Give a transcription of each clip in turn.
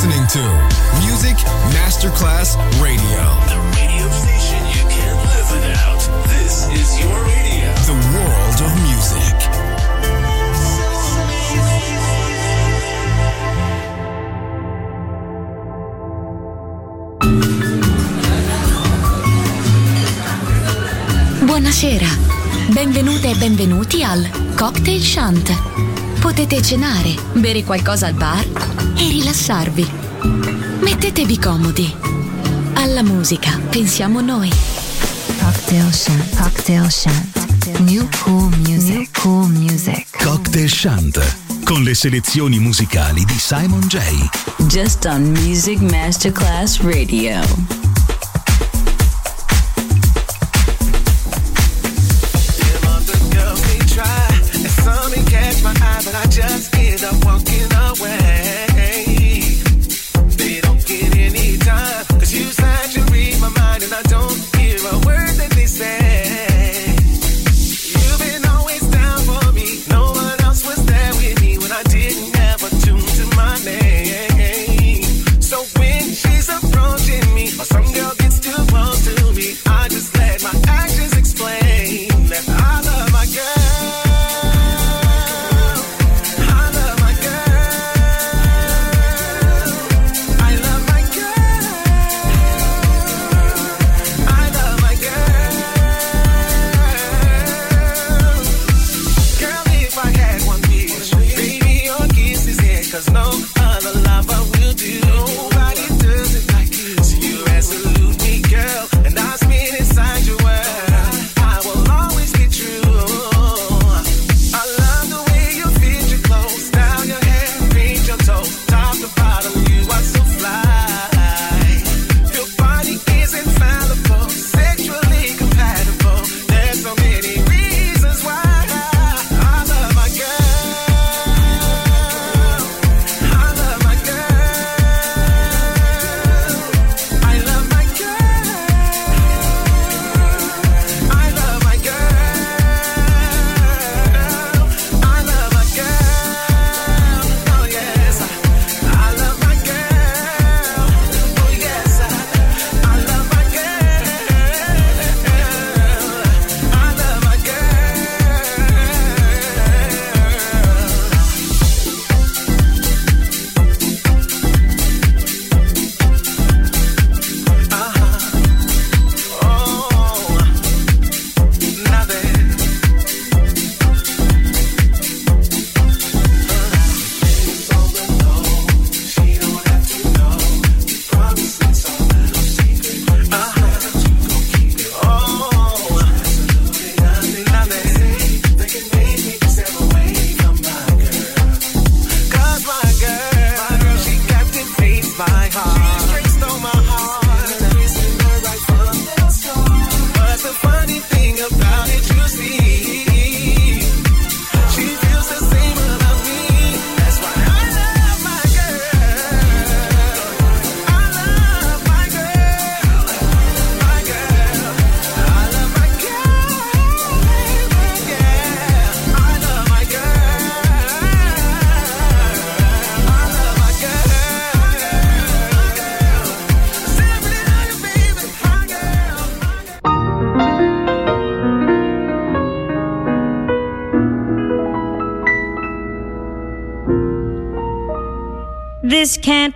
listening to Music Masterclass Radio. The radio station you can't live without. This is your radio. The world of music. Buonasera, benvenute e benvenuti al Cocktail Chant potete cenare, bere qualcosa al bar e rilassarvi. Mettetevi comodi. Alla musica pensiamo noi. Cocktail Shant. Cocktail Shant. New Cool Music. New cool Music. Cocktail Shant. Con le selezioni musicali di Simon J. Just on Music Masterclass Radio.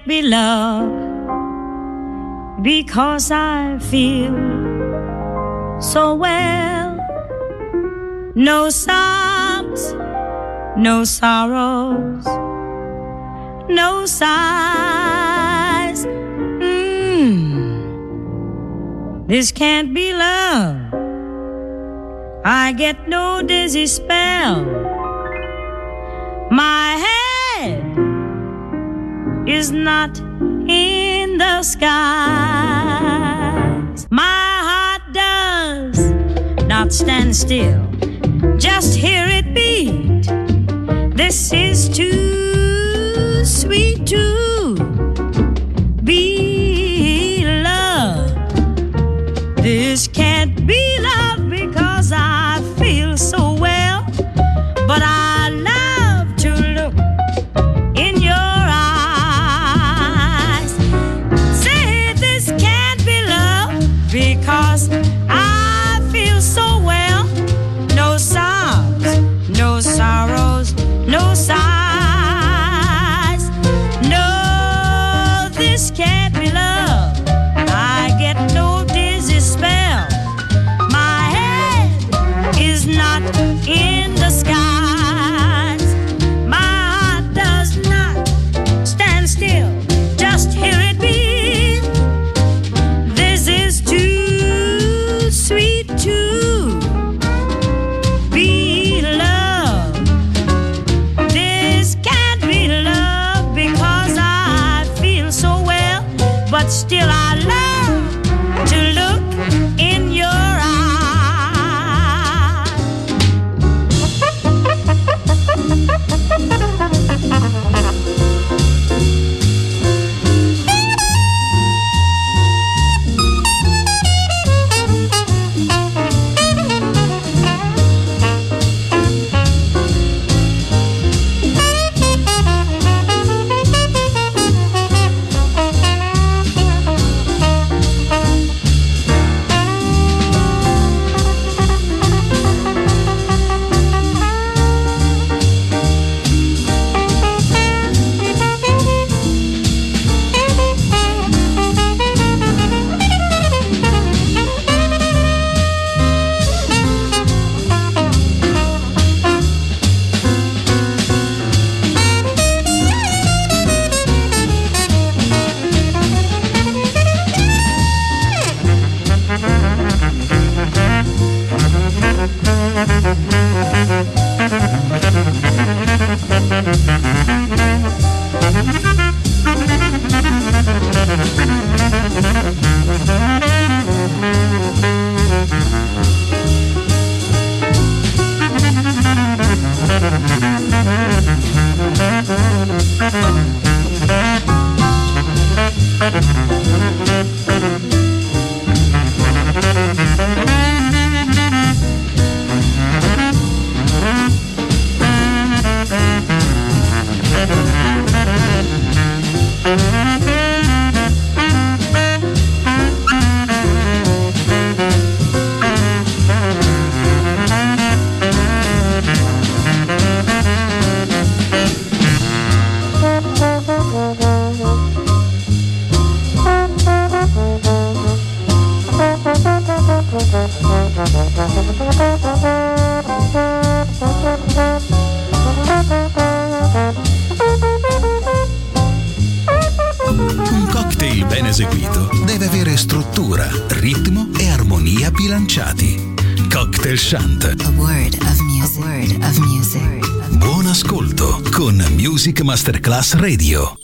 Be love because I feel so well. No sobs, no sorrows, no sighs. Mm, this can't be love. I get no dizzy spell. My head is not in the skies. My heart does not stand still, just hear it beat. This is too sweet to Radio.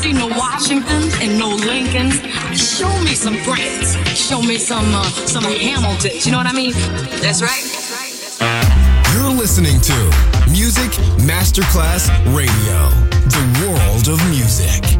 see no Washingtons and no Lincolns. Show me some friends. Show me some uh, some Hamiltons. You know what I mean? That's right. That's right. You're listening to Music Masterclass Radio, the world of music.